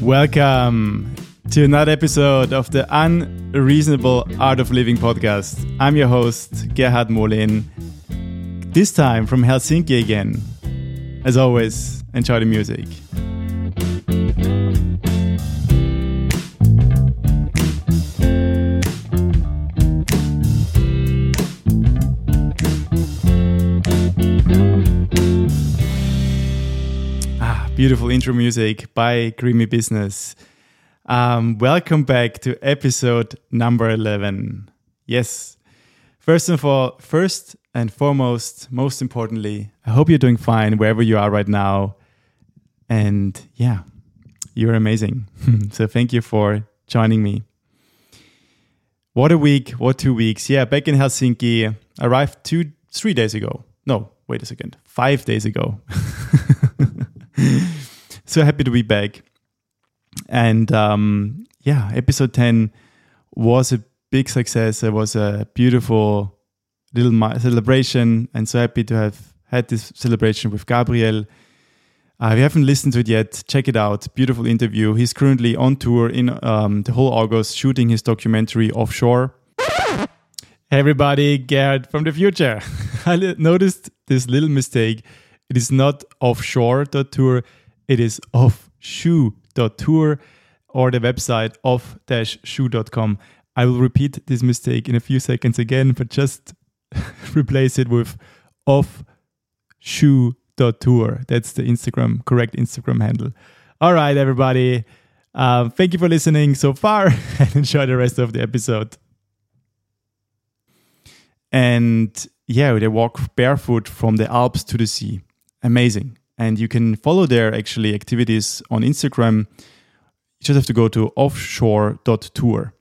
Welcome to another episode of the Unreasonable Art of Living podcast. I'm your host, Gerhard Molin. This time from Helsinki again. As always, enjoy the music. Beautiful intro music by Creamy Business. Um, welcome back to episode number 11. Yes, first of all, first and foremost, most importantly, I hope you're doing fine wherever you are right now. And yeah, you're amazing. so thank you for joining me. What a week, what two weeks. Yeah, back in Helsinki, arrived two, three days ago. No, wait a second, five days ago. so happy to be back. And um, yeah, episode 10 was a big success. It was a beautiful little mi- celebration, and so happy to have had this celebration with Gabriel. Uh, if you haven't listened to it yet, check it out. Beautiful interview. He's currently on tour in um, the whole August shooting his documentary Offshore. Hey everybody, Gerd from the future. I noticed this little mistake. It is not offshore.tour, it is offshoe.tour or the website off-shoe.com. I will repeat this mistake in a few seconds again, but just replace it with offshoe.tour. That's the Instagram, correct Instagram handle. All right, everybody. Um, thank you for listening so far and enjoy the rest of the episode. And yeah, they walk barefoot from the Alps to the sea. Amazing. And you can follow their actually activities on Instagram. You just have to go to offshore.tour.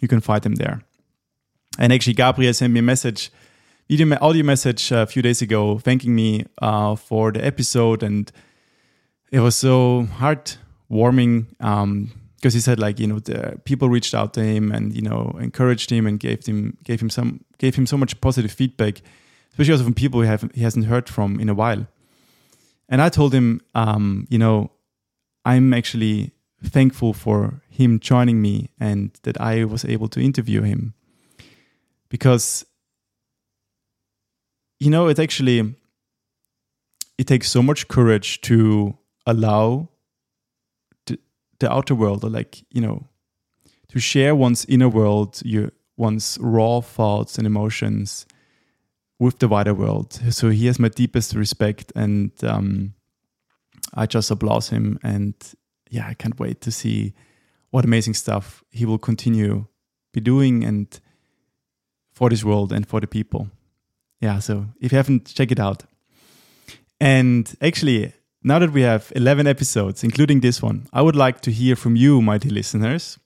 You can find them there. And actually, Gabriel sent me a message, video, audio message a few days ago, thanking me uh, for the episode. And it was so heartwarming um, because he said, like, you know, the people reached out to him and you know encouraged him and gave him gave him some gave him so much positive feedback, especially also from people he have he hasn't heard from in a while. And I told him, um, you know, I'm actually thankful for him joining me and that I was able to interview him. Because you know it actually it takes so much courage to allow the, the outer world or like you know to share one's inner world your one's raw thoughts and emotions with the wider world so he has my deepest respect and um, i just applaud him and yeah i can't wait to see what amazing stuff he will continue be doing and for this world and for the people. Yeah, so if you haven't, check it out. And actually, now that we have 11 episodes, including this one, I would like to hear from you, my dear listeners.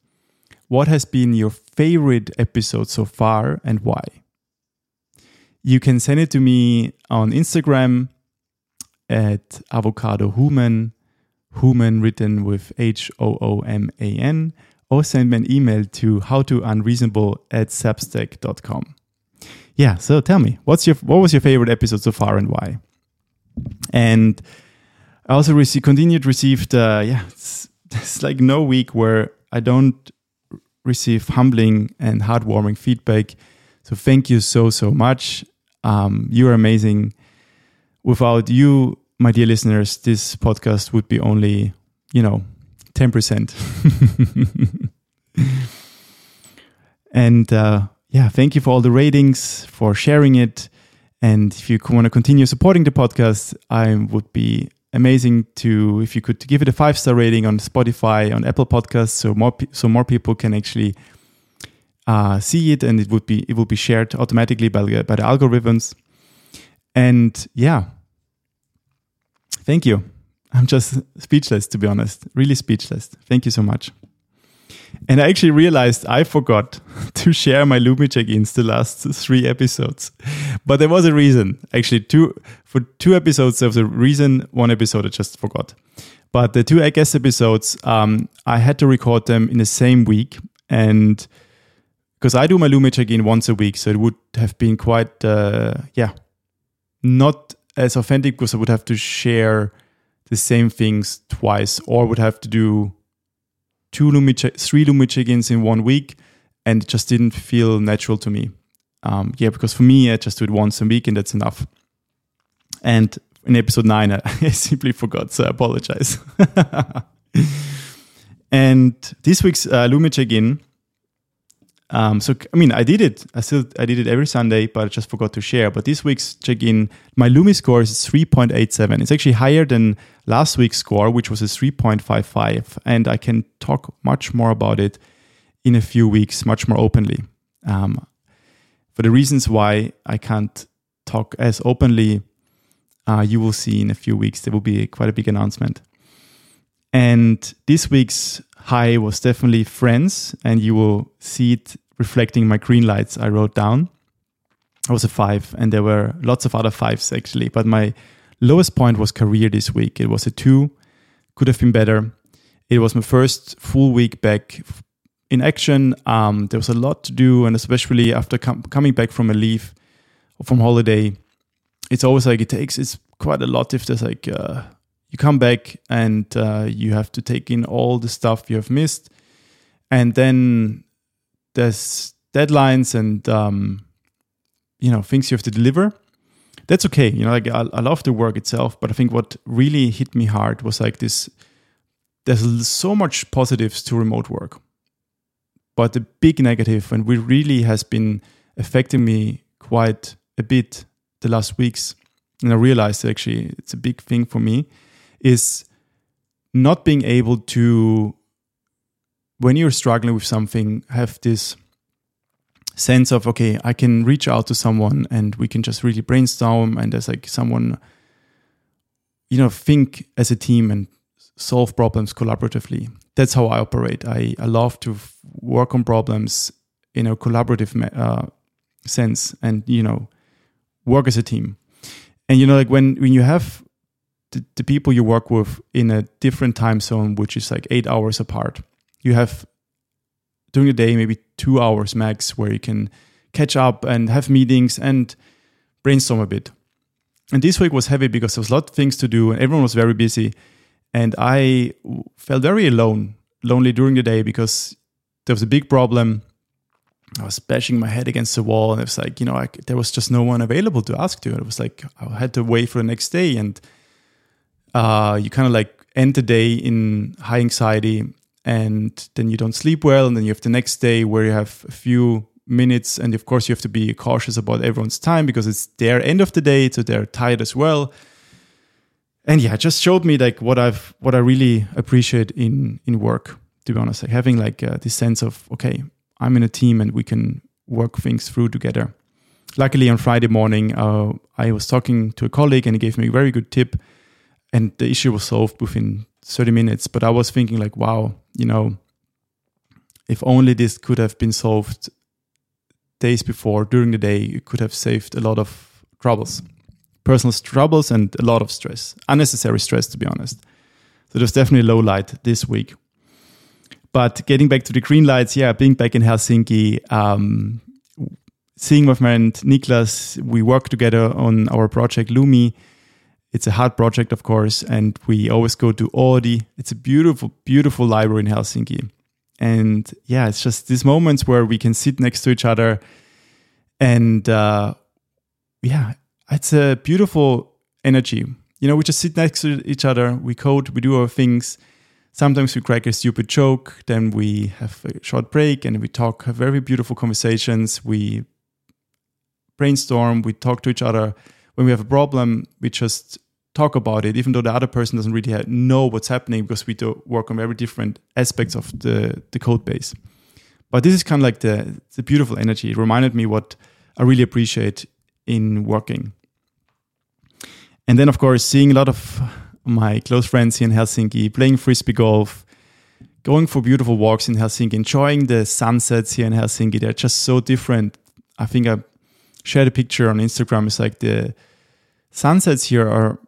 What has been your favorite episode so far and why? You can send it to me on Instagram at avocado human, human written with H O O M A N, or send me an email to howtounreasonable at substack.com. Yeah, so tell me, what's your what was your favorite episode so far and why? And I also received, continued received, uh, yeah, it's, it's like no week where I don't receive humbling and heartwarming feedback. So thank you so, so much. Um, you are amazing. Without you, my dear listeners, this podcast would be only, you know, 10%. and uh, yeah, thank you for all the ratings, for sharing it. And if you want to continue supporting the podcast, I would be amazing to if you could give it a five star rating on Spotify, on Apple Podcasts, so more so more people can actually uh, see it, and it would be it would be shared automatically by the, by the algorithms. And yeah, thank you. I'm just speechless, to be honest. Really speechless. Thank you so much. And I actually realized I forgot to share my Lumii check-ins the last three episodes. But there was a reason. Actually, two for two episodes there was a reason. One episode I just forgot. But the two i guess episodes, um, I had to record them in the same week, and because I do my Lumii check-in once a week, so it would have been quite, uh, yeah, not as authentic because I would have to share the same things twice, or would have to do two Lumii, che- three Lumii check-ins in one week, and it just didn't feel natural to me. Um, yeah, because for me, I just do it once a week, and that's enough. And in episode nine, I, I simply forgot, so I apologize. and this week's uh, check-in um, so I mean, I did it. I still I did it every Sunday, but I just forgot to share. But this week's check-in, my Lumii score is three point eight seven. It's actually higher than last week's score, which was a three point five five, and I can talk much more about it in a few weeks, much more openly. Um, for the reasons why I can't talk as openly, uh, you will see in a few weeks. There will be quite a big announcement. And this week's high was definitely friends, and you will see it reflecting my green lights I wrote down. I was a five, and there were lots of other fives actually. But my lowest point was career this week. It was a two, could have been better. It was my first full week back in action. Um, there was a lot to do, and especially after com- coming back from a leave from holiday, it's always like it takes it's quite a lot if there's like uh, you come back and uh, you have to take in all the stuff you have missed and then there's deadlines and um, you know things you have to deliver. That's okay you know like I, I love the work itself but i think what really hit me hard was like this there's so much positives to remote work. But the big negative and we really has been affecting me quite a bit the last weeks and i realized actually it's a big thing for me is not being able to when you're struggling with something have this sense of okay i can reach out to someone and we can just really brainstorm and there's like someone you know think as a team and solve problems collaboratively that's how i operate i, I love to f- work on problems in a collaborative uh, sense and you know work as a team and you know like when when you have the, the people you work with in a different time zone, which is like eight hours apart. You have during the day maybe two hours max where you can catch up and have meetings and brainstorm a bit. And this week was heavy because there was a lot of things to do and everyone was very busy. And I felt very alone, lonely during the day because there was a big problem. I was bashing my head against the wall, and it was like, you know, I, there was just no one available to ask to. And it was like I had to wait for the next day, and uh, you kind of like end the day in high anxiety and then you don't sleep well and then you have the next day where you have a few minutes and of course you have to be cautious about everyone's time because it's their end of the day so they're tired as well. And yeah just showed me like what i've what i really appreciate in in work to be honest like having like uh, this sense of okay i'm in a team and we can work things through together. Luckily on friday morning uh, i was talking to a colleague and he gave me a very good tip and the issue was solved within 30 minutes but i was thinking like wow you know if only this could have been solved days before during the day it could have saved a lot of troubles personal troubles and a lot of stress unnecessary stress to be honest. So there's definitely low light this week. But getting back to the green lights yeah being back in helsinki um, seeing my friend niklas we work together on our project lumii it's a hard project, of course, and we always go to Oodi. It's a beautiful, beautiful library in Helsinki. And yeah, it's just these moments where we can sit next to each other. And uh, yeah, it's a beautiful energy. You know, we just sit next to each other, we code, we do our things. Sometimes we crack a stupid joke, then we have a short break and we talk, have very beautiful conversations. We brainstorm, we talk to each other when we have a problem, we just talk about it, even though the other person doesn't really know what's happening because we do work on very different aspects of the, the code base. But this is kind of like the, the beautiful energy. It reminded me what I really appreciate in working. And then, of course, seeing a lot of my close friends here in Helsinki, playing frisbee golf, going for beautiful walks in Helsinki, enjoying the sunsets here in Helsinki. They're just so different. I think I shared a picture on Instagram. It's like the sunsets here are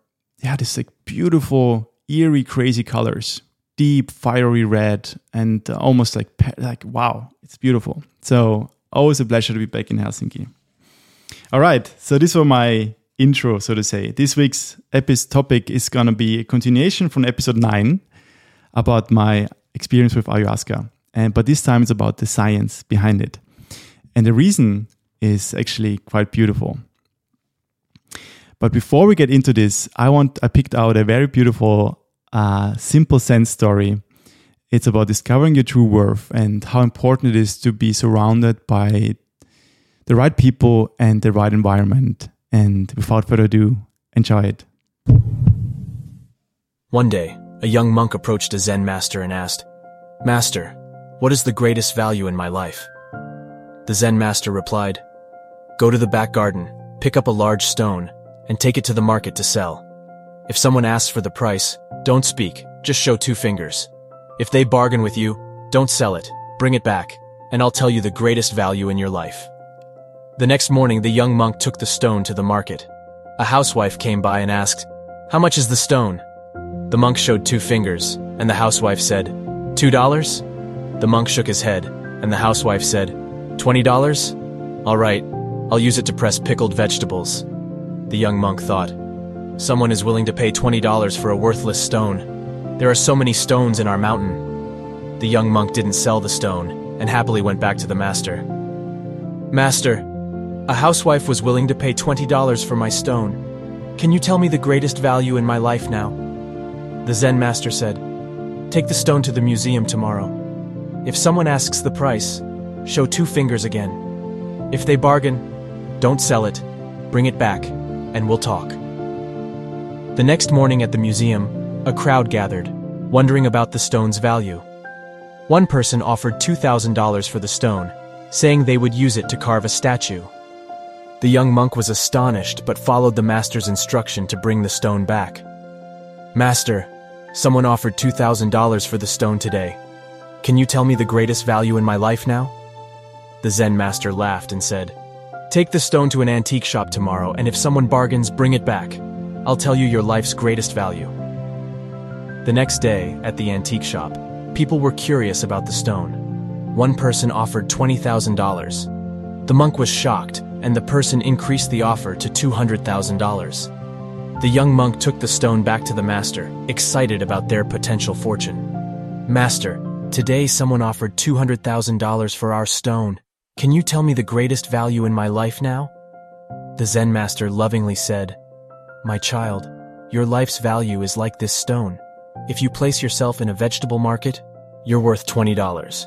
yeah, this like beautiful, eerie, crazy colors, deep, fiery red, and uh, almost like like wow, it's beautiful. So always a pleasure to be back in Helsinki. All right, so this was my intro, so to say. This week's episode topic is gonna be a continuation from episode nine about my experience with ayahuasca. And but this time it's about the science behind it. And the reason is actually quite beautiful. But before we get into this, I want I picked out a very beautiful uh, simple Zen story. It's about discovering your true worth and how important it is to be surrounded by the right people and the right environment. And without further ado, enjoy it. One day, a young monk approached a Zen master and asked, Master, what is the greatest value in my life? The Zen master replied, Go to the back garden, pick up a large stone, and take it to the market to sell. If someone asks for the price, don't speak, just show two fingers. If they bargain with you, don't sell it, bring it back, and I'll tell you the greatest value in your life. The next morning, the young monk took the stone to the market. A housewife came by and asked, How much is the stone? The monk showed two fingers, and the housewife said, Two dollars? The monk shook his head, and the housewife said, Twenty dollars? All right, I'll use it to press pickled vegetables. The young monk thought, Someone is willing to pay $20 for a worthless stone. There are so many stones in our mountain. The young monk didn't sell the stone, and happily went back to the master. Master, a housewife was willing to pay $20 for my stone. Can you tell me the greatest value in my life now? The Zen master said, Take the stone to the museum tomorrow. If someone asks the price, show two fingers again. If they bargain, don't sell it, bring it back, and we'll talk. The next morning at the museum, a crowd gathered, wondering about the stone's value. One person offered $2,000 for the stone, saying they would use it to carve a statue. The young monk was astonished but followed the master's instruction to bring the stone back. Master, someone offered $2,000 for the stone today. Can you tell me the greatest value in my life now? The Zen master laughed and said, Take the stone to an antique shop tomorrow, and if someone bargains, bring it back. I'll tell you your life's greatest value. The next day, at the antique shop, people were curious about the stone. One person offered $20,000. The monk was shocked, and the person increased the offer to $200,000. The young monk took the stone back to the master, excited about their potential fortune. Master, today someone offered $200,000 for our stone. Can you tell me the greatest value in my life now? The Zen master lovingly said, My child, your life's value is like this stone. If you place yourself in a vegetable market, you're worth $20.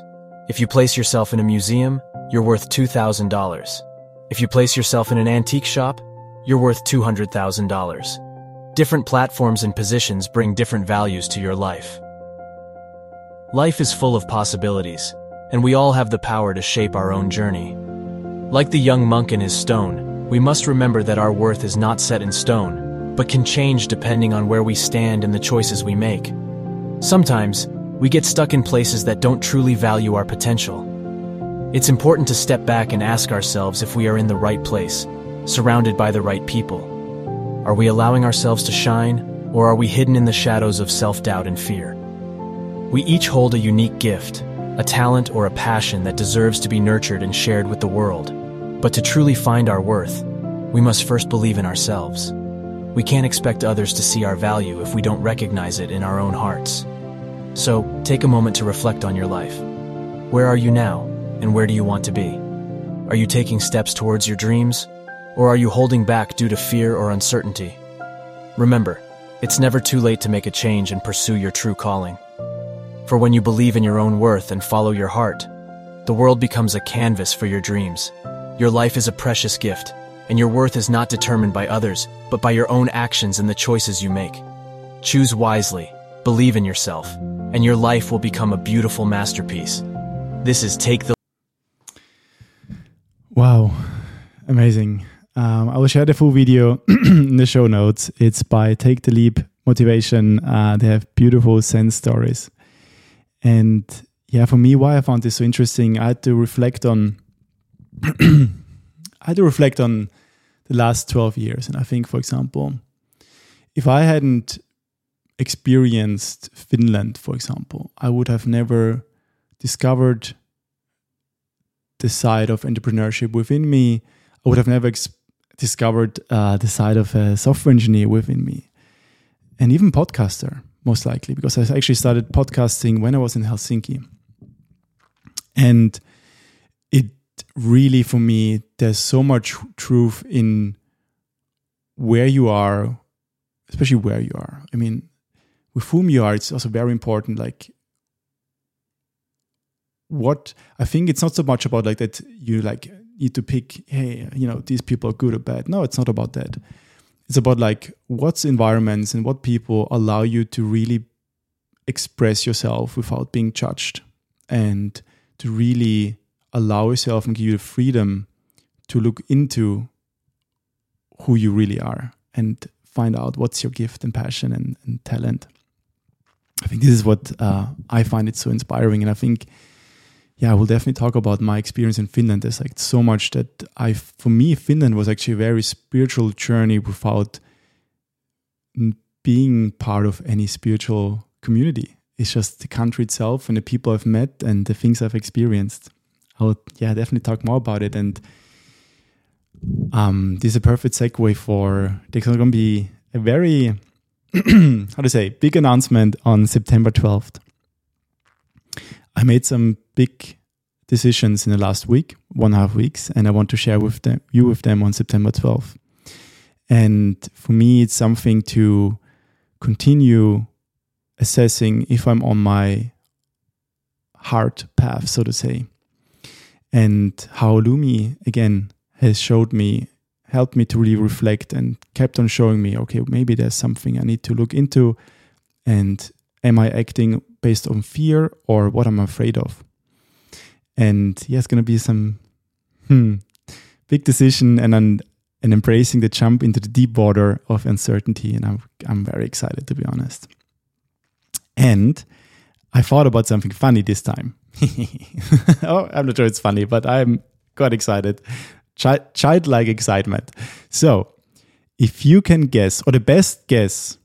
If you place yourself in a museum, you're worth $2,000. If you place yourself in an antique shop, you're worth $200,000. Different platforms and positions bring different values to your life. Life is full of possibilities, and we all have the power to shape our own journey. Like the young monk and his stone, we must remember that our worth is not set in stone, but can change depending on where we stand and the choices we make. Sometimes, we get stuck in places that don't truly value our potential. It's important to step back and ask ourselves if we are in the right place, surrounded by the right people. Are we allowing ourselves to shine, or are we hidden in the shadows of self doubt and fear? We each hold a unique gift, a talent or a passion that deserves to be nurtured and shared with the world. But to truly find our worth, we must first believe in ourselves. We can't expect others to see our value if we don't recognize it in our own hearts. So, take a moment to reflect on your life. Where are you now, and where do you want to be? Are you taking steps towards your dreams, or are you holding back due to fear or uncertainty? Remember, it's never too late to make a change and pursue your true calling. For when you believe in your own worth and follow your heart, the world becomes a canvas for your dreams. Your life is a precious gift, and your worth is not determined by others, but by your own actions and the choices you make. Choose wisely, believe in yourself, and your life will become a beautiful masterpiece. This is Take the Wow, amazing. Um, I will share the full video in the show notes. It's by Take the Leap Motivation. Uh, they have beautiful Zen stories. And yeah, for me, why I found this so interesting, I had to reflect on I had to reflect on the last 12 years. And I think, for example, if I hadn't experienced Finland, for example, I would have never discovered the side of entrepreneurship within me. I would have never ex- discovered uh, the side of a software engineer within me, and even podcaster most likely, because I actually started podcasting when I was in Helsinki. And it really, for me, there's so much truth in where you are, especially where you are. I mean, with whom you are, it's also very important. Like, what I think it's not so much about like that you like need to pick, hey, you know, these people are good or bad. No, it's not about that. It's about like what's environments and what people allow you to really express yourself without being judged and to really allow yourself and give you the freedom to look into who you really are and find out what's your gift and passion and, and talent. I think this is what uh, I find it so inspiring. And I think, yeah, we'll definitely talk about my experience in Finland. There's like so much that I, for me, Finland was actually a very spiritual journey without being part of any spiritual community. It's just the country itself and the people I've met and the things I've experienced. I'll, yeah, definitely talk more about it. And um, this is a perfect segue for there's going to be a very how to say big announcement on September 12th. I made some big decisions in the last week, one and a half weeks, and I want to share with them, you with them on September 12th. And for me, it's something to continue assessing if I'm on my heart path, so to say, and how Lumii again has showed me, helped me to really reflect and kept on showing me, okay, maybe there's something I need to look into. And am I acting based on fear or what I'm afraid of? And yeah, it's going to be some hmm, big decision and and embracing the jump into the deep water of uncertainty. And I'm, I'm very excited, to be honest. And I thought about something funny this time. oh, I'm not sure it's funny, but I'm quite excited childlike excitement. So, if you can guess, or the best guess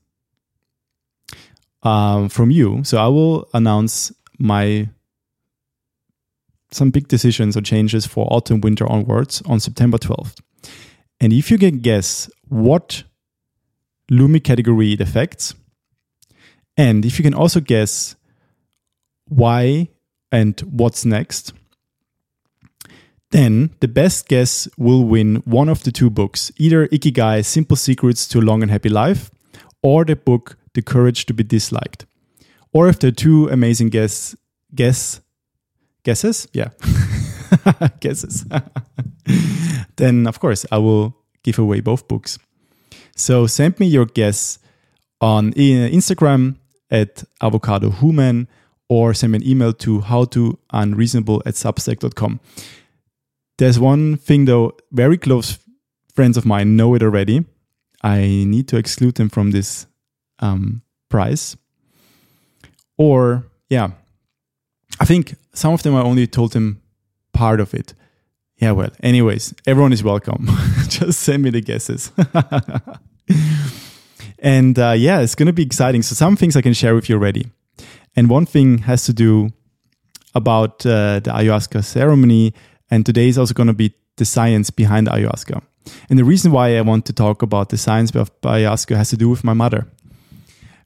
um, from you, so I will announce my some big decisions or changes for autumn winter onwards on September 12th. And if you can guess what Lumii category it affects, and if you can also guess why and what's next, then the best guess will win one of the two books either Ikigai Simple Secrets to a Long and Happy Life or the book The Courage to be Disliked. Or if there are two amazing guess, guess, guesses, yeah, guesses, then of course I will give away both books. So send me your guess on uh, Instagram at avocado human or send me an email to howtounreasonable at substack.com. There's one thing though, very close friends of mine know it already. I need to exclude them from this um, prize. Or, yeah, I think some of them I only told them part of it. Yeah, well, anyways, everyone is welcome. Just send me the guesses. and uh, yeah, it's going to be exciting. So, some things I can share with you already. And one thing has to do about uh, the ayahuasca ceremony and today is also going to be the science behind ayahuasca. And the reason why I want to talk about the science of ayahuasca has to do with my mother.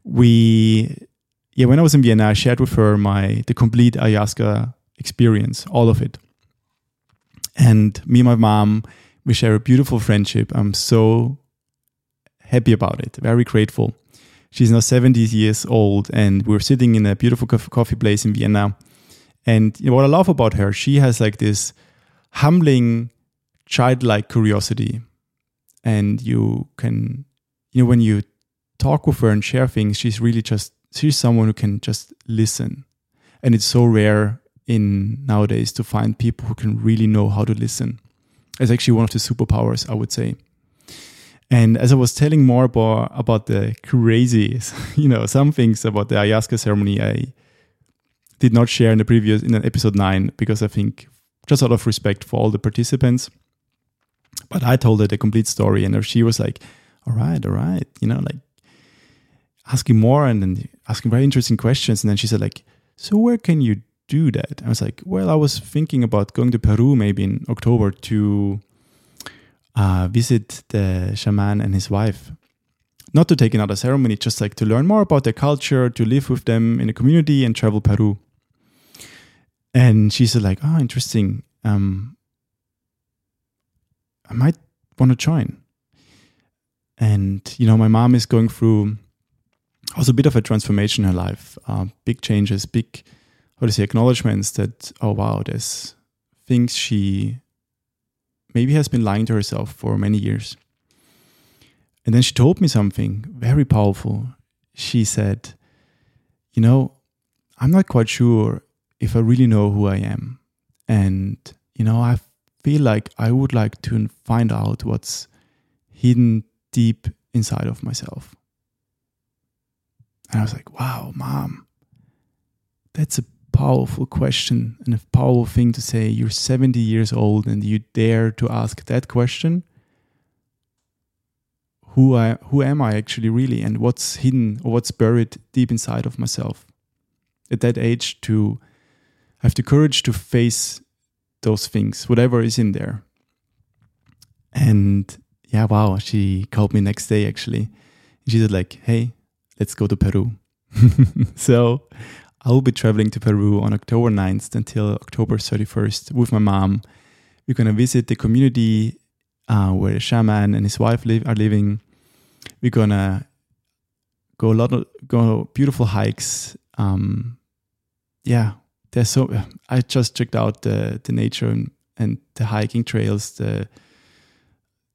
We, yeah, when I was in Vienna, I shared with her my the complete ayahuasca experience, all of it. And me and my mom, we share a beautiful friendship. I'm so happy about it, very grateful. She's now 70 years old, and we're sitting in a beautiful coffee place in Vienna. And you know, what I love about her, she has like this humbling childlike curiosity and you can you know when you talk with her and share things she's really just she's someone who can just listen. And it's so rare in nowadays to find people who can really know how to listen. It's actually one of the superpowers i would say. And as i was telling more about, about the crazy you know some things about the ayahuasca ceremony i did not share in the previous in an episode 9 because i think just out of respect for all the participants. But I told her the complete story, and she was like, "All right, all right," you know, like asking more and then asking very interesting questions. And then she said, "Like, so where can you do that?" I was like, "Well, I was thinking about going to Peru maybe in October to uh, visit the shaman and his wife." not to take another ceremony, just like to learn more about their culture, to live with them in a community and travel Peru. And she said, like, oh, interesting. Um, I might want to join. And, you know, my mom is going through also a bit of a transformation in her life, uh, big changes, big, how to say, acknowledgements that, oh, wow, there's things she maybe has been lying to herself for many years. And then she told me something very powerful. She said, You know, I'm not quite sure if I really know who I am. And, you know, I feel like I would like to find out what's hidden deep inside of myself. And I was like, wow, mom, that's a powerful question and a powerful thing to say. You're 70 years old and you dare to ask that question. Who I who am I actually really and what's hidden or what's buried deep inside of myself? At that age to have the courage to face those things, whatever is in there. And yeah, wow, she called me next day actually. She said like, "Hey, let's go to Peru." so I will be traveling to Peru on October 9th until October 31st with my mom. We're gonna visit the community uh, where the shaman and his wife live are living. We're gonna go a lot of go beautiful hikes. Um, yeah, there's so I just checked out the the nature and, and the hiking trails, the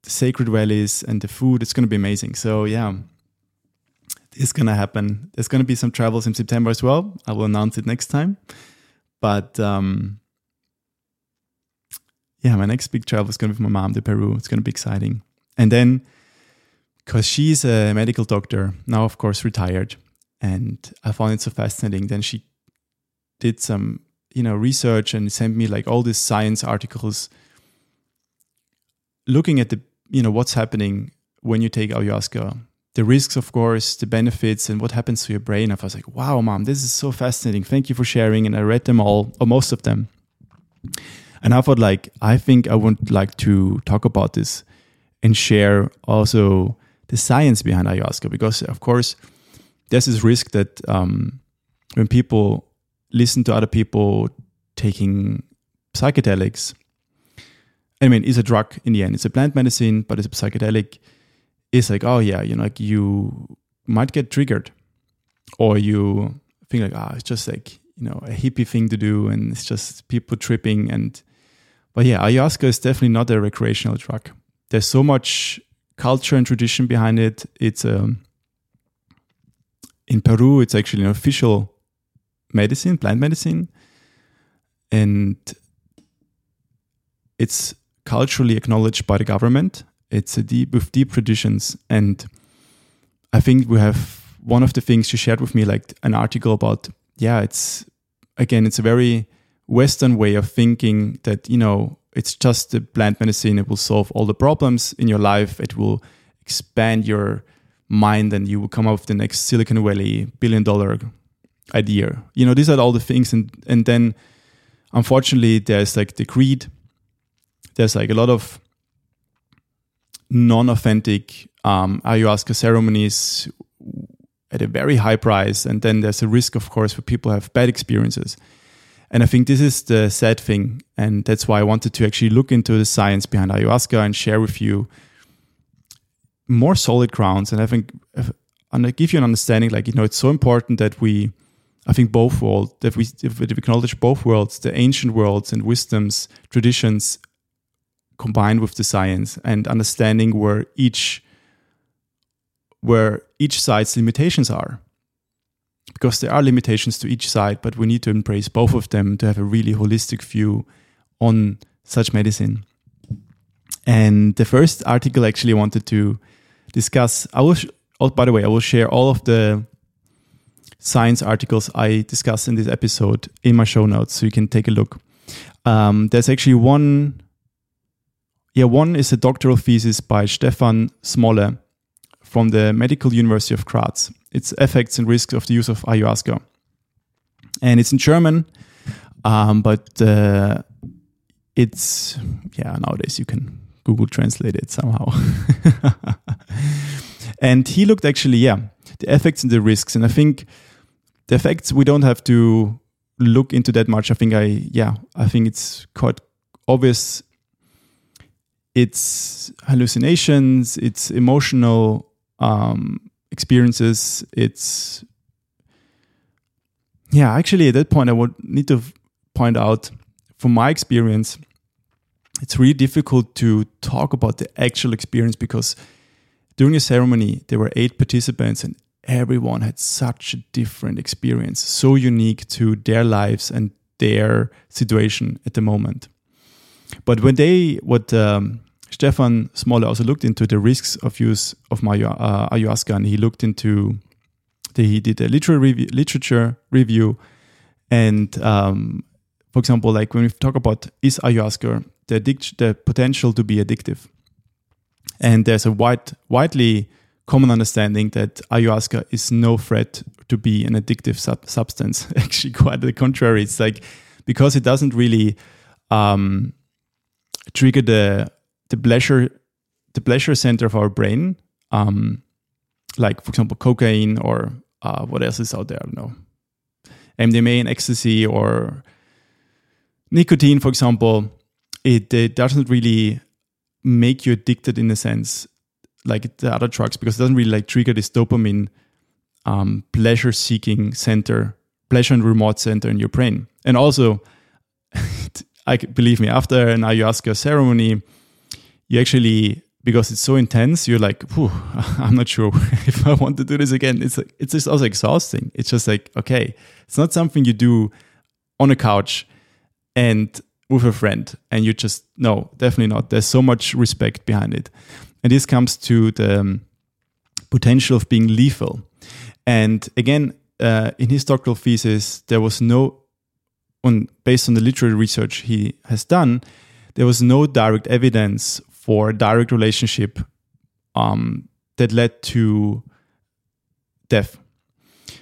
the sacred valleys and the food. It's going to be amazing. So yeah, it's going to happen. There's going to be some travels in September as well. I will announce it next time. But um, yeah, my next big travel is going to be with my mom to Peru. It's going to be exciting. And then, because she's a medical doctor now, of course, retired, and I found it so fascinating. Then she did some, you know, research and sent me like all these science articles looking at the you know what's happening when you take ayahuasca the risks of course the benefits and what happens to your brain i was like wow mom this is so fascinating thank you for sharing and i read them all or most of them and i thought like i think i would like to talk about this and share also the science behind ayahuasca because of course there's this risk that um, when people listen to other people taking psychedelics I mean, it's a drug in the end. It's a plant medicine, but it's a psychedelic. It's like, oh yeah, you know, like you might get triggered, or you think like, ah, oh, it's just like you know a hippie thing to do, and it's just people tripping. And but yeah, ayahuasca is definitely not a recreational drug. There's so much culture and tradition behind it. It's um, in Peru. It's actually an official medicine, plant medicine, and it's culturally acknowledged by the government. It's a deep with deep traditions, and I think we have one of the things you shared with me, like an article about. Yeah, it's again, it's a very Western way of thinking that you know it's just a plant medicine. It will solve all the problems in your life. It will expand your mind, and you will come up with the next Silicon Valley billion dollar idea. You know, these are all the things, and and then unfortunately, there's like the greed there's like a lot of non-authentic um, ayahuasca ceremonies at a very high price, and then there's a risk, of course, for people have bad experiences. And I think this is the sad thing, and that's why I wanted to actually look into the science behind ayahuasca and share with you more solid grounds. And I think, and I give you an understanding, like you know, it's so important that we, I think, both worlds that we, if we acknowledge both worlds, the ancient worlds and wisdoms, traditions, combined with the science and understanding where each where each side's limitations are. Because there are limitations to each side but we need to embrace both of them to have a really holistic view on such medicine. And the first article actually wanted to discuss i will oh, by the way i will share all of the science articles i discussed in this episode in my show notes so you can take a look. Um, there's actually one yeah, one is a doctoral thesis by Stefan Smolle from the Medical University of Graz. It's effects and risks of the use of ayahuasca. And it's in German, um, but uh, it's, yeah, nowadays you can Google translate it somehow. And he looked actually, yeah, the effects and the risks. And I think the effects we don't have to look into that much. I think I, yeah, I think it's quite obvious. It's hallucinations, it's emotional um, experiences, it's yeah, actually, at that point, I would need to point out from my experience, it's really difficult to talk about the actual experience because during the ceremony, there were eight participants and everyone had such a different experience, so unique to their lives and their situation at the moment. But when they, what um, Stefan Smolle also looked into the risks of use of uh, ayahuasca, and he looked into he did a literary review, literature review, and um, for example, like when we talk about is ayahuasca the the potential to be addictive, and there's a wide, widely common understanding that ayahuasca is no threat to be an addictive sub- substance. Actually, quite the contrary. It's like because it doesn't really um, trigger the the pleasure the pleasure center of our brain. Um, like for example cocaine or uh, what else is out there? I don't know. MDMA and ecstasy or nicotine, for example, it, it doesn't really make you addicted in a sense like the other drugs because it doesn't really like trigger this dopamine um, pleasure seeking center, pleasure and reward center in your brain. And also, I believe me, after an ayahuasca ceremony, you actually because it's so intense, you're like, I'm not sure if I want to do this again. It's like, it's just also exhausting. It's just like, okay, it's not something you do on a couch and with a friend, and you just no, definitely not. There's so much respect behind it, and this comes to the um, potential of being lethal. And again, uh, in his doctoral thesis, there was no, on based on the literary research he has done, there was no direct evidence for a direct relationship um, that led to death.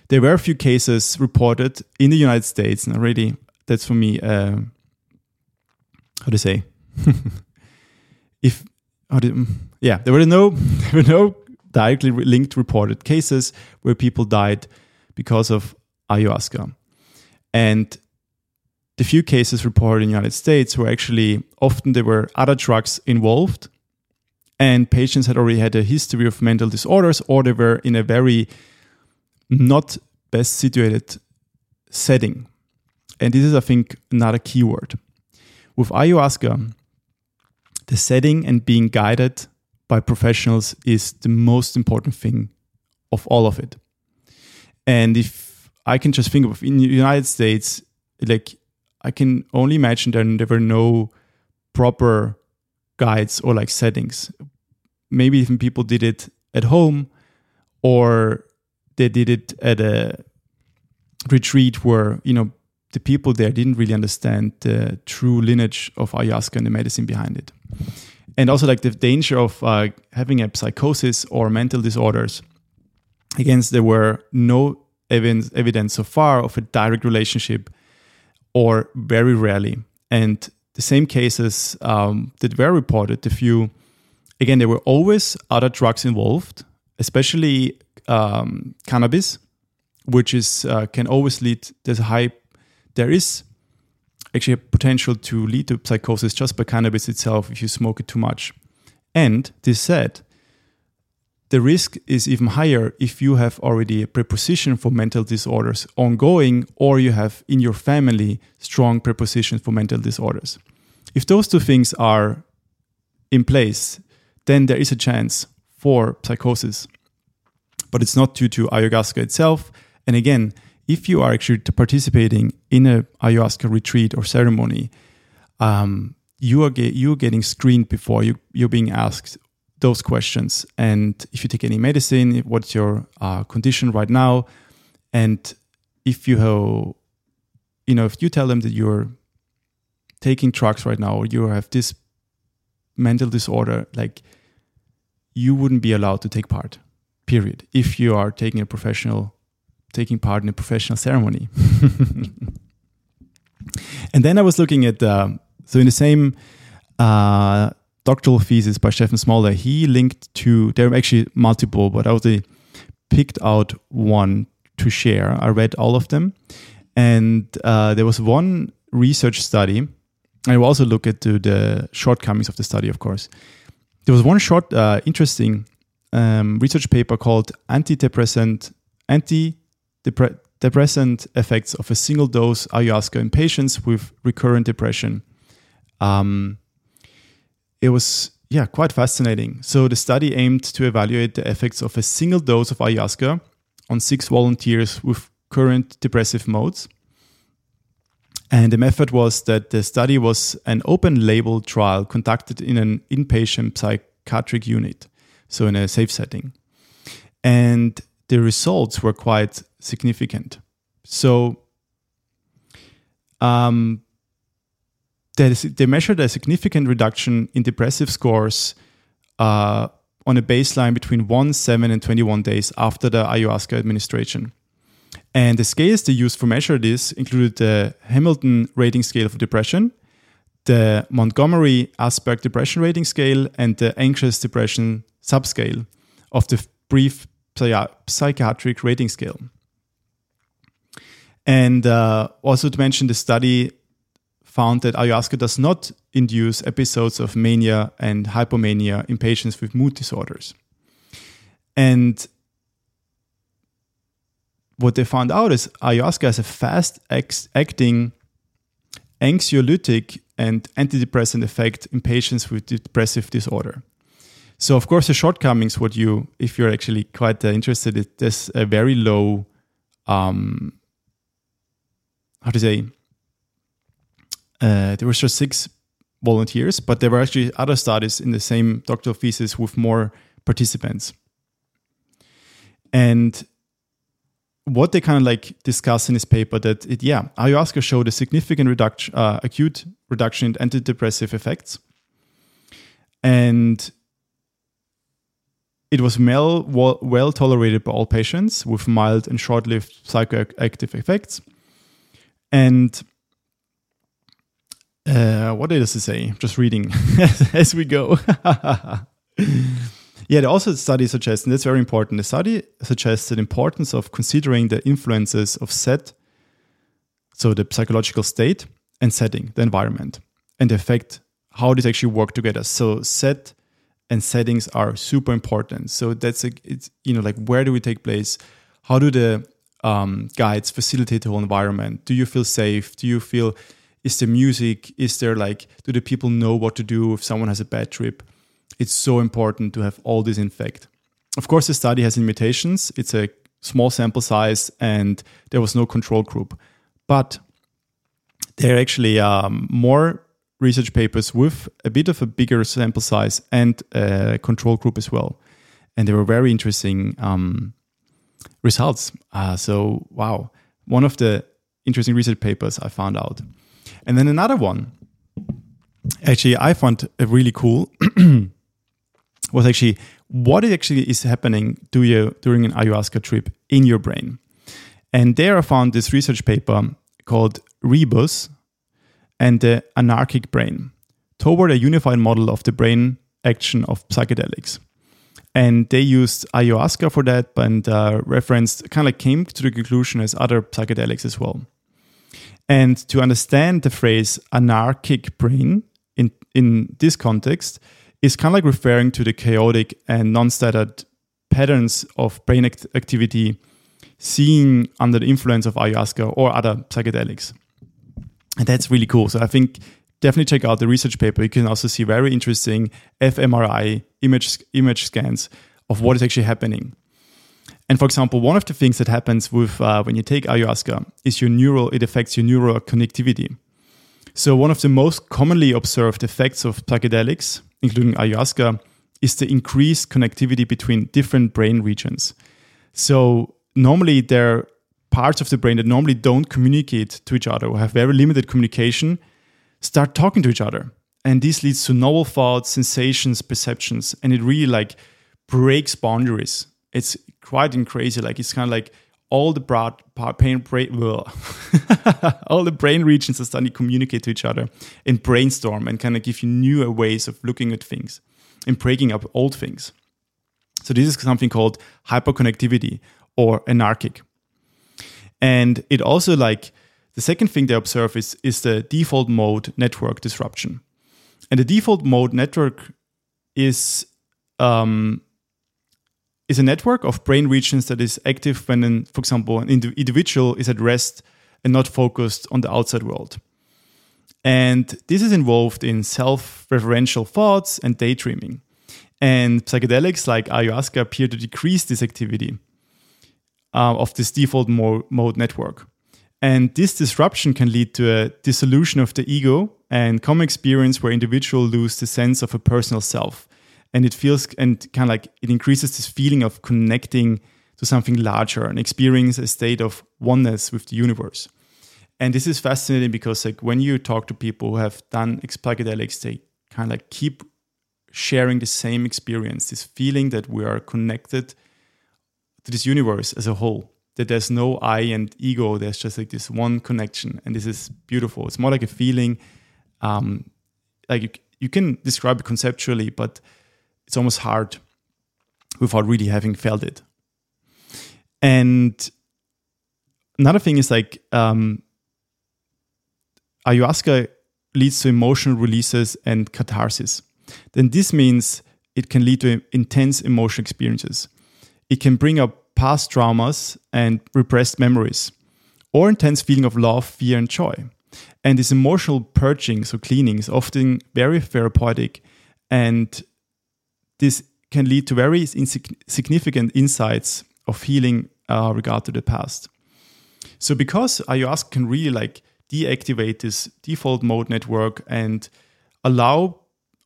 There were a few cases reported in the United States, and already that's for me, uh, how to say, if how to, yeah, there were no there were no directly linked reported cases where people died because of ayahuasca, and the few cases reported in the United States were actually often there were other drugs involved, and patients had already had a history of mental disorders, or they were in a very not best situated setting. And this is, I think, another keyword. With ayahuasca, the setting and being guided by professionals is the most important thing of all of it. And if I can just think of in the United States, like I can only imagine that there were no proper guides or like settings. Maybe even people did it at home or they did it at a retreat where, you know, the people there didn't really understand the true lineage of ayahuasca and the medicine behind it. And also like the danger of uh, having a psychosis or mental disorders. Again, there were no evidence, evidence so far of a direct relationship or very rarely. And the same cases um, that were reported, the few, again, there were always other drugs involved, especially um, cannabis, which is uh, can always lead. There's a high, there is actually a potential to lead to psychosis just by cannabis itself if you smoke it too much. And this said, the risk is even higher if you have already a preposition for mental disorders ongoing or you have in your family strong prepositions for mental disorders. If those two things are in place, then there is a chance for psychosis. But it's not due to ayahuasca itself. And again, if you are actually participating in a ayahuasca retreat or ceremony, um, you are get, you're getting screened before you, you're being asked those questions. And if you take any medicine, what's your uh, condition right now? And if you have, you know, if you tell them that you're taking drugs right now or you have this mental disorder, like you wouldn't be allowed to take part, period, if you are taking a professional, taking part in a professional ceremony. and then I was looking at, uh, so in the same, uh, doctoral thesis by Stefan Smolle, he linked to, there are actually multiple, but I only picked out one to share. I read all of them. And uh, there was one research study. I will also look at the shortcomings of the study, of course. There was one short, uh, interesting um, research paper called Antidepressant, Antidepressant Effects of a Single Dose Ayahuasca in Patients with Recurrent Depression. Um, it was yeah quite fascinating. So the study aimed to evaluate the effects of a single dose of ayahuasca on six volunteers with current depressive modes. And the method was that the study was an open label trial conducted in an inpatient psychiatric unit, so in a safe setting. And the results were quite significant. So um, they, they measured a significant reduction in depressive scores uh, on a baseline between 1, 7, and 21 days after the ayahuasca administration. And the scales they used for measure this included the Hamilton Rating Scale for Depression, the Montgomery Åsberg Depression Rating Scale, and the Anxious Depression Subscale of the brief psychiatric rating scale. And uh, also to mention, the study found that ayahuasca does not induce episodes of mania and hypomania in patients with mood disorders. And what they found out is ayahuasca has a fast acting anxiolytic and antidepressant effect in patients with depressive disorder. So, of course, the shortcomings, what you, if you're actually quite uh, interested, there's a very low, um, how to say, uh, there were just six volunteers, but there were actually other studies in the same doctoral thesis with more participants. And what they kind of like discuss in this paper that it, yeah, ayahuasca showed a significant reduction, uh, acute reduction in antidepressive effects, and it was well, well tolerated by all patients with mild and short-lived psychoactive effects, and uh, what does it say? Just reading as we go. yeah, also the study suggests, and that's very important, the study suggests the importance of considering the influences of set, so the psychological state and setting, the environment, and the effect, how these actually work together. So set and settings are super important. So that's a, it's, you know, like where do we take place? How do the um, guides facilitate the whole environment? Do you feel safe? Do you feel is there music? Is there like do the people know what to do if someone has a bad trip? It's so important to have all this in fact. Of course the study has limitations. It's a small sample size and there was no control group. But there are actually um, more research papers with a bit of a bigger sample size and a control group as well. And they were very interesting um, results. Uh, so wow. One of the interesting research papers i found out and then another one, actually, I found really cool was actually what actually is happening to you during an ayahuasca trip in your brain. And there I found this research paper called Rebus and the Anarchic Brain toward a unified model of the brain action of psychedelics. And they used ayahuasca for that and uh, referenced, kind of came to the conclusion as other psychedelics as well. And to understand the phrase anarchic brain in, in this context is kind of like referring to the chaotic and non standard patterns of brain act- activity seen under the influence of ayahuasca or other psychedelics. And that's really cool. So I think definitely check out the research paper. You can also see very interesting fMRI image, image scans of what is actually happening. And for example, one of the things that happens with uh, when you take ayahuasca is your neural, it affects your neural connectivity. So one of the most commonly observed effects of psychedelics, including ayahuasca, is the increased connectivity between different brain regions. So normally there are parts of the brain that normally don't communicate to each other or have very limited communication start talking to each other. And this leads to novel thoughts, sensations, perceptions, and it really like breaks boundaries. It's quite crazy. Like it's kind of like all the broad pain brain, all the brain regions are starting to communicate to each other and brainstorm and kind of give you newer ways of looking at things and breaking up old things. So this is something called hyperconnectivity or anarchic. And it also like the second thing they observe is, is the default mode network disruption. And the default mode network is um, is a network of brain regions that is active when, an, for example, an individual is at rest and not focused on the outside world. And this is involved in self referential thoughts and daydreaming. And psychedelics like ayahuasca appear to decrease this activity uh, of this default mo- mode network. And this disruption can lead to a dissolution of the ego and common experience where individuals lose the sense of a personal self and it feels and kind of like it increases this feeling of connecting to something larger and experience a state of oneness with the universe. And this is fascinating because like when you talk to people who have done psychedelics they kind of like keep sharing the same experience this feeling that we are connected to this universe as a whole that there's no i and ego there's just like this one connection and this is beautiful. It's more like a feeling um like you, you can describe it conceptually but it's almost hard without really having felt it. And another thing is like um, ayahuasca leads to emotional releases and catharsis. Then this means it can lead to intense emotional experiences. It can bring up past traumas and repressed memories, or intense feeling of love, fear, and joy. And this emotional purging, so cleaning, is often very therapeutic and this can lead to very significant insights of healing uh, regard to the past. So because ayahuasca can really like deactivate this default mode network and allow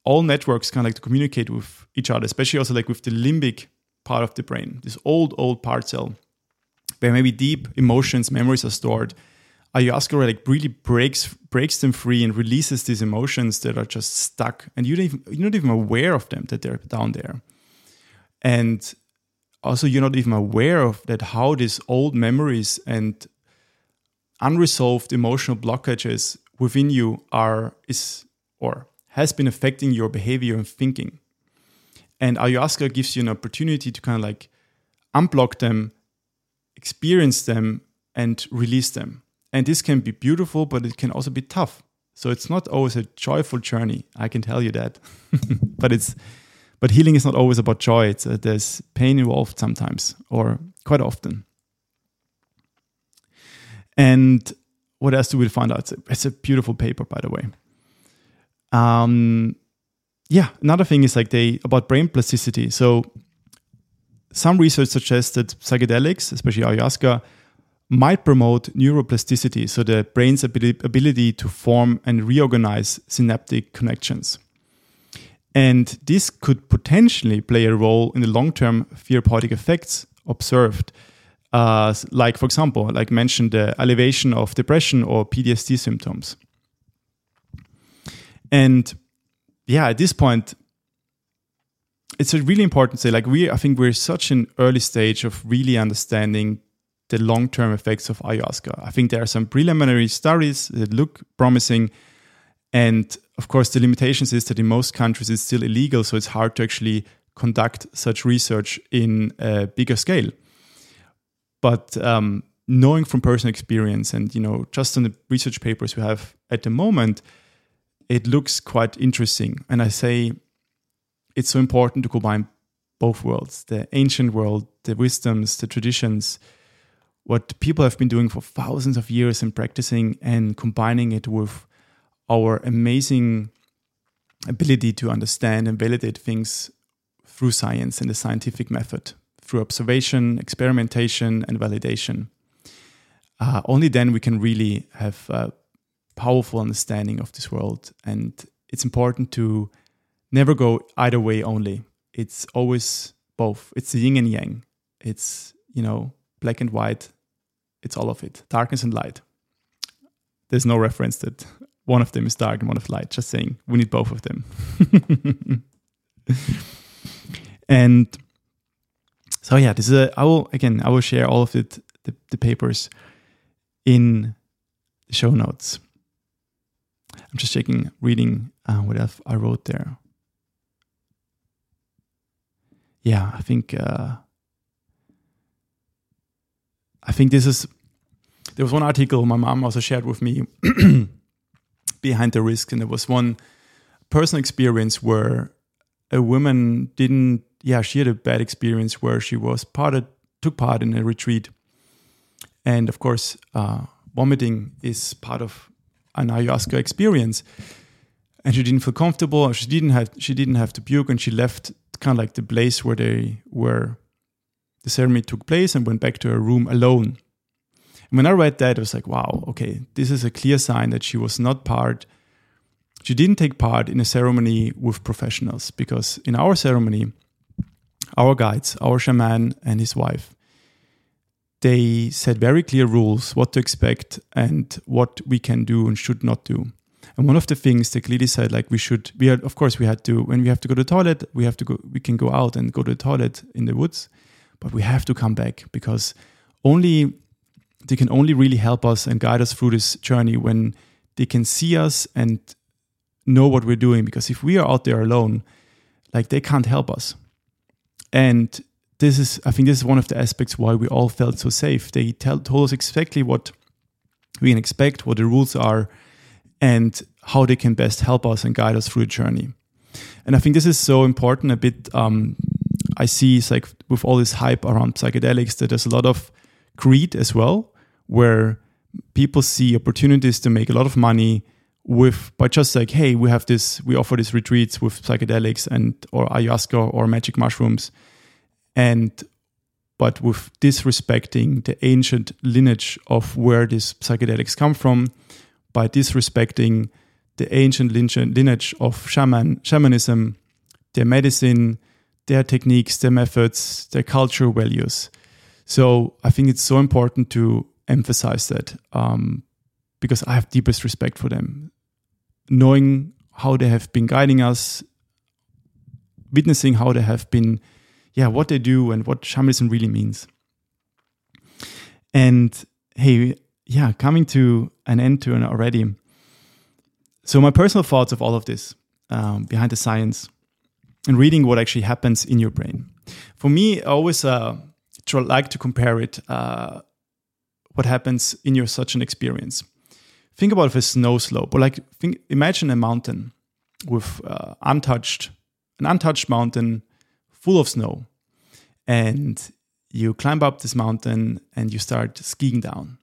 all networks kind of like to communicate with each other, especially also like with the limbic part of the brain, this old, old part cell, where maybe deep emotions, memories are stored ayahuasca like really breaks breaks them free and releases these emotions that are just stuck? And you don't even you're not even aware of them that they're down there. And also you're not even aware of that how these old memories and unresolved emotional blockages within you are is or has been affecting your behavior and thinking. And ayahuasca gives you an opportunity to kind of like unblock them experience them and release them and this can be beautiful, but it can also be tough. So it's not always a joyful journey. I can tell you that. but it's but healing is not always about joy. It's, uh, there's pain involved sometimes, or quite often. And what else do we find out? It's a, it's a beautiful paper, by the way. Um, yeah, another thing is like they about brain plasticity. So some research suggests that psychedelics, especially ayahuasca, might promote neuroplasticity, so the brain's ability to form and reorganize synaptic connections. And this could potentially play a role in the long term therapeutic effects observed. Uh, like, for example, like mentioned, the elevation of depression or PTSD symptoms. And yeah, at this point, it's a really important to say, like, we, I think we're such an early stage of really understanding the long term effects of ayahuasca. I think there are some preliminary studies that look promising. And of course, the limitations is that in most countries it's still illegal, so it's hard to actually conduct such research in a bigger scale. But um, knowing from personal experience and you know just on the research papers we have at the moment, it looks quite interesting. And I say it's so important to combine both worlds: the ancient world, the wisdoms, the traditions, what people have been doing for thousands of years and practicing and combining it with our amazing ability to understand and validate things through science and the scientific method, through observation, experimentation, and validation. Uh, only then we can really have a powerful understanding of this world. And it's important to never go either way only. It's always both. It's the yin and yang. It's, you know, black and white, it's all of it darkness and light. There's no reference that one of them is dark and one of light, just saying we need both of them. and so yeah, this is a, I will again I will share all of it the, the papers in the show notes. I'm just checking, reading uh, what else I wrote there. Yeah, I think uh, I think this is. There was one article my mom also shared with me behind the risk, and there was one personal experience where a woman didn't. Yeah, she had a bad experience where she was part of, took part in a retreat, and of course, uh, vomiting is part of an ayahuasca experience. And she didn't feel comfortable. She didn't have she didn't have to puke, and she left kind of like the place where they were the ceremony took place and went back to her room alone. And when I read that, I was like, wow, okay, this is a clear sign that she was not part, she didn't take part in a ceremony with professionals because in our ceremony, our guides, our shaman and his wife, they set very clear rules what to expect and what we can do and should not do. And one of the things they clearly said, like we should, we had, of course, we had to, when we have to go to the toilet, we have to go, we can go out and go to the toilet in the woods, but we have to come back because only they can only really help us and guide us through this journey when they can see us and know what we're doing. Because if we are out there alone, like they can't help us. And this is, I think, this is one of the aspects why we all felt so safe. They tell, told us exactly what we can expect, what the rules are, and how they can best help us and guide us through the journey. And I think this is so important. A bit, um, I see it's like with all this hype around psychedelics that there's a lot of greed as well, where people see opportunities to make a lot of money with by just like, hey, we have this, we offer these retreats with psychedelics and or ayahuasca or magic mushrooms, and but with disrespecting the ancient lineage of where these psychedelics come from, by disrespecting the ancient lineage of shaman shamanism, their medicine, their techniques, their methods, their cultural values. So I think it's so important to emphasize that um, because I have deepest respect for them, knowing how they have been guiding us, witnessing how they have been, yeah, what they do and what shamanism really means. And hey, yeah, coming to an end to an already. So my personal thoughts of all of this um, behind the science and reading what actually happens in your brain. For me, I always uh, try, like to compare it uh, what happens in your such an experience. Think about a snow slope, or like think, imagine a mountain with uh, untouched, an untouched mountain full of snow, and you climb up this mountain and you start skiing down,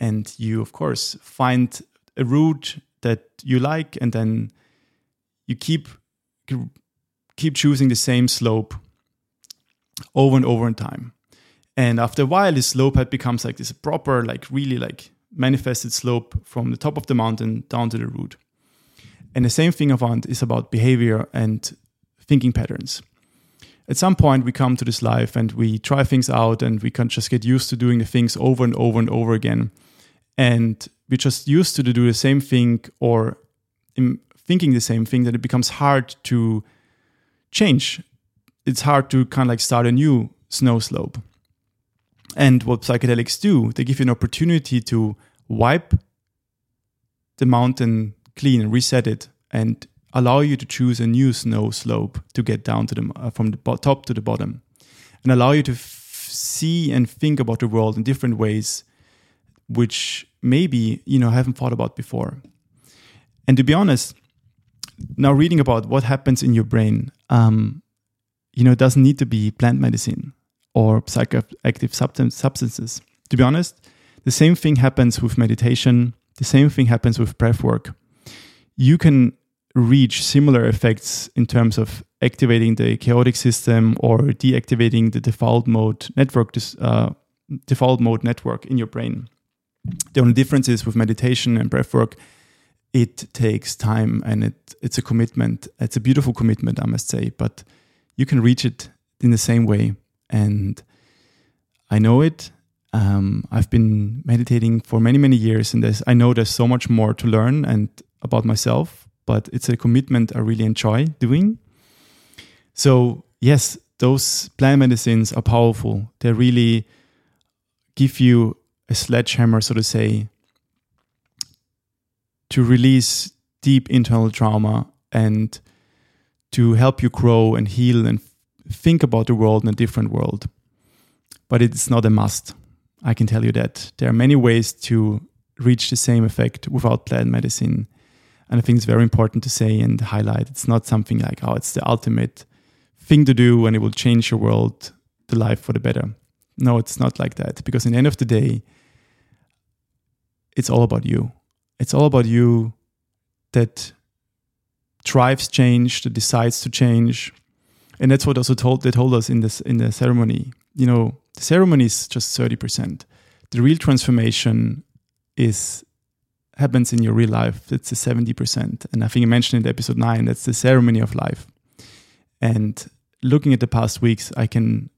and you of course find a route that you like, and then you keep keep choosing the same slope over and over in time. And after a while, this slope had becomes like this proper, like really like manifested slope from the top of the mountain down to the root. And the same thing I found is about behavior and thinking patterns. At some point, we come to this life and we try things out and we can just get used to doing the things over and over and over again. And we're just used to do the same thing or thinking the same thing that it becomes hard to change. It's hard to kind of like start a new snow slope. And what psychedelics do, they give you an opportunity to wipe the mountain clean reset it and allow you to choose a new snow slope to get down to the uh, from the top to the bottom and allow you to f- see and think about the world in different ways which maybe you know haven't thought about before and to be honest now reading about what happens in your brain, um, you know, it doesn't need to be plant medicine or psychoactive substance, substances. To be honest, the same thing happens with meditation. The same thing happens with breath work. You can reach similar effects in terms of activating the chaotic system or deactivating the default mode network, uh, default mode network in your brain. The only difference is with meditation and breath work, it takes time and it it's a commitment. It's a beautiful commitment, I must say, but you can reach it in the same way. And I know it. Um, I've been meditating for many, many years, and I know there's so much more to learn and about myself. But it's a commitment I really enjoy doing. So yes, those plant medicines are powerful. They really give you a sledgehammer, so to say, to release deep internal trauma and to help you grow and heal and think about the world in a different world. But it's not a must. I can tell you that. There are many ways to reach the same effect without plant medicine. And I think it's very important to say and highlight it's not something like, oh, it's the ultimate thing to do and it will change your world, the life for the better. No, it's not like that. Because in the end of the day, it's all about you. It's all about you that drives change, that decides to change. And that's what also told they told us in this in the ceremony. You know, the ceremony is just 30%. The real transformation is happens in your real life. It's the 70%. And I think I mentioned in episode nine, that's the ceremony of life. And looking at the past weeks, I can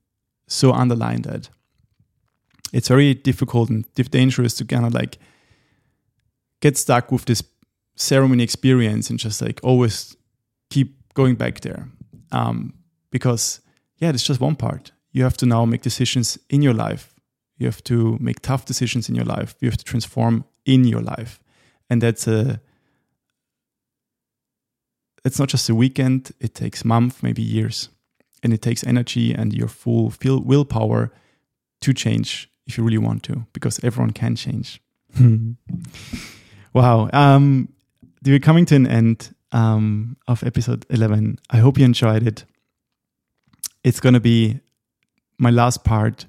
so underline that. It's very difficult and dangerous to kind of like get stuck with this ceremony experience and just like always keep going back there. Um, because, yeah, it's just one part. You have to now make decisions in your life. You have to make tough decisions in your life. You have to transform in your life. And that's a, it's not just a weekend, it takes months, maybe years. And it takes energy and your full willpower to change if you really want to, because everyone can change. Wow. Um, we're coming to an end um, of episode 11. I hope you enjoyed it. It's going to be my last part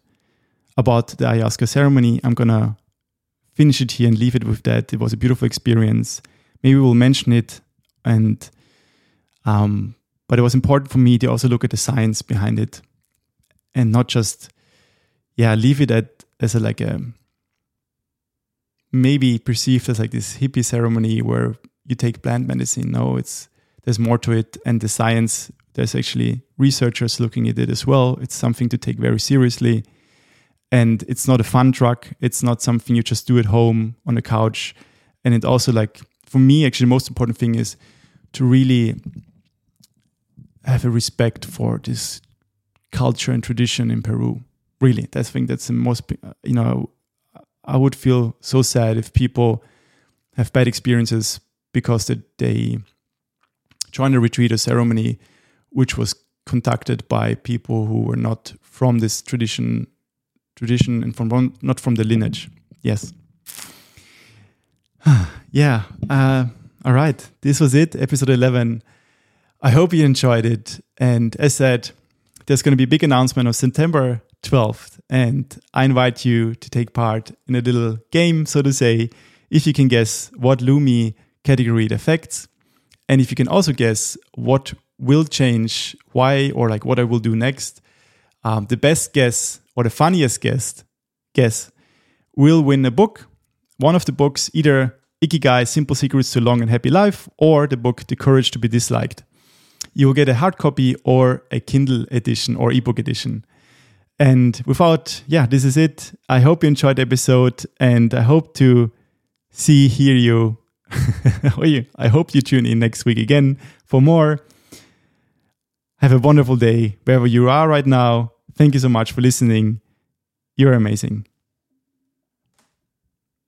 about the ayahuasca ceremony. I'm going to finish it here and leave it with that. It was a beautiful experience. Maybe we'll mention it and um, but it was important for me to also look at the science behind it and not just yeah leave it at as a like a maybe perceived as like this hippie ceremony where you take plant medicine. No, it's there's more to it, and the science. There's actually researchers looking at it as well. It's something to take very seriously, and it's not a fun drug. It's not something you just do at home on the couch. And it also like for me, actually, the most important thing is to really have a respect for this culture and tradition in Peru. Really, that's I think that's the most. You know, I would feel so sad if people have bad experiences because they joined a retreat or ceremony which was conducted by people who were not from this tradition tradition and from not from the lineage. Yes. Yeah uh, all right. This was it episode 11 i hope you enjoyed it. And as said there's going to be a big announcement on september 12th and i invite you to take part in a little game so to say if you can guess what lumii category it affects. And if you can also guess what will change, why, or like what I will do next, um, the best guess or the funniest guess, guess will win a book. One of the books, either Ikigai Simple Secrets to Long and Happy Life, or the book The Courage to Be Disliked. You will get a hard copy or a Kindle edition or ebook edition. And without, yeah, this is it. I hope you enjoyed the episode and I hope to see, hear you oh, I hope you tune in next week again for more. Have a wonderful day wherever you are right now. Thank you so much for listening. You're amazing.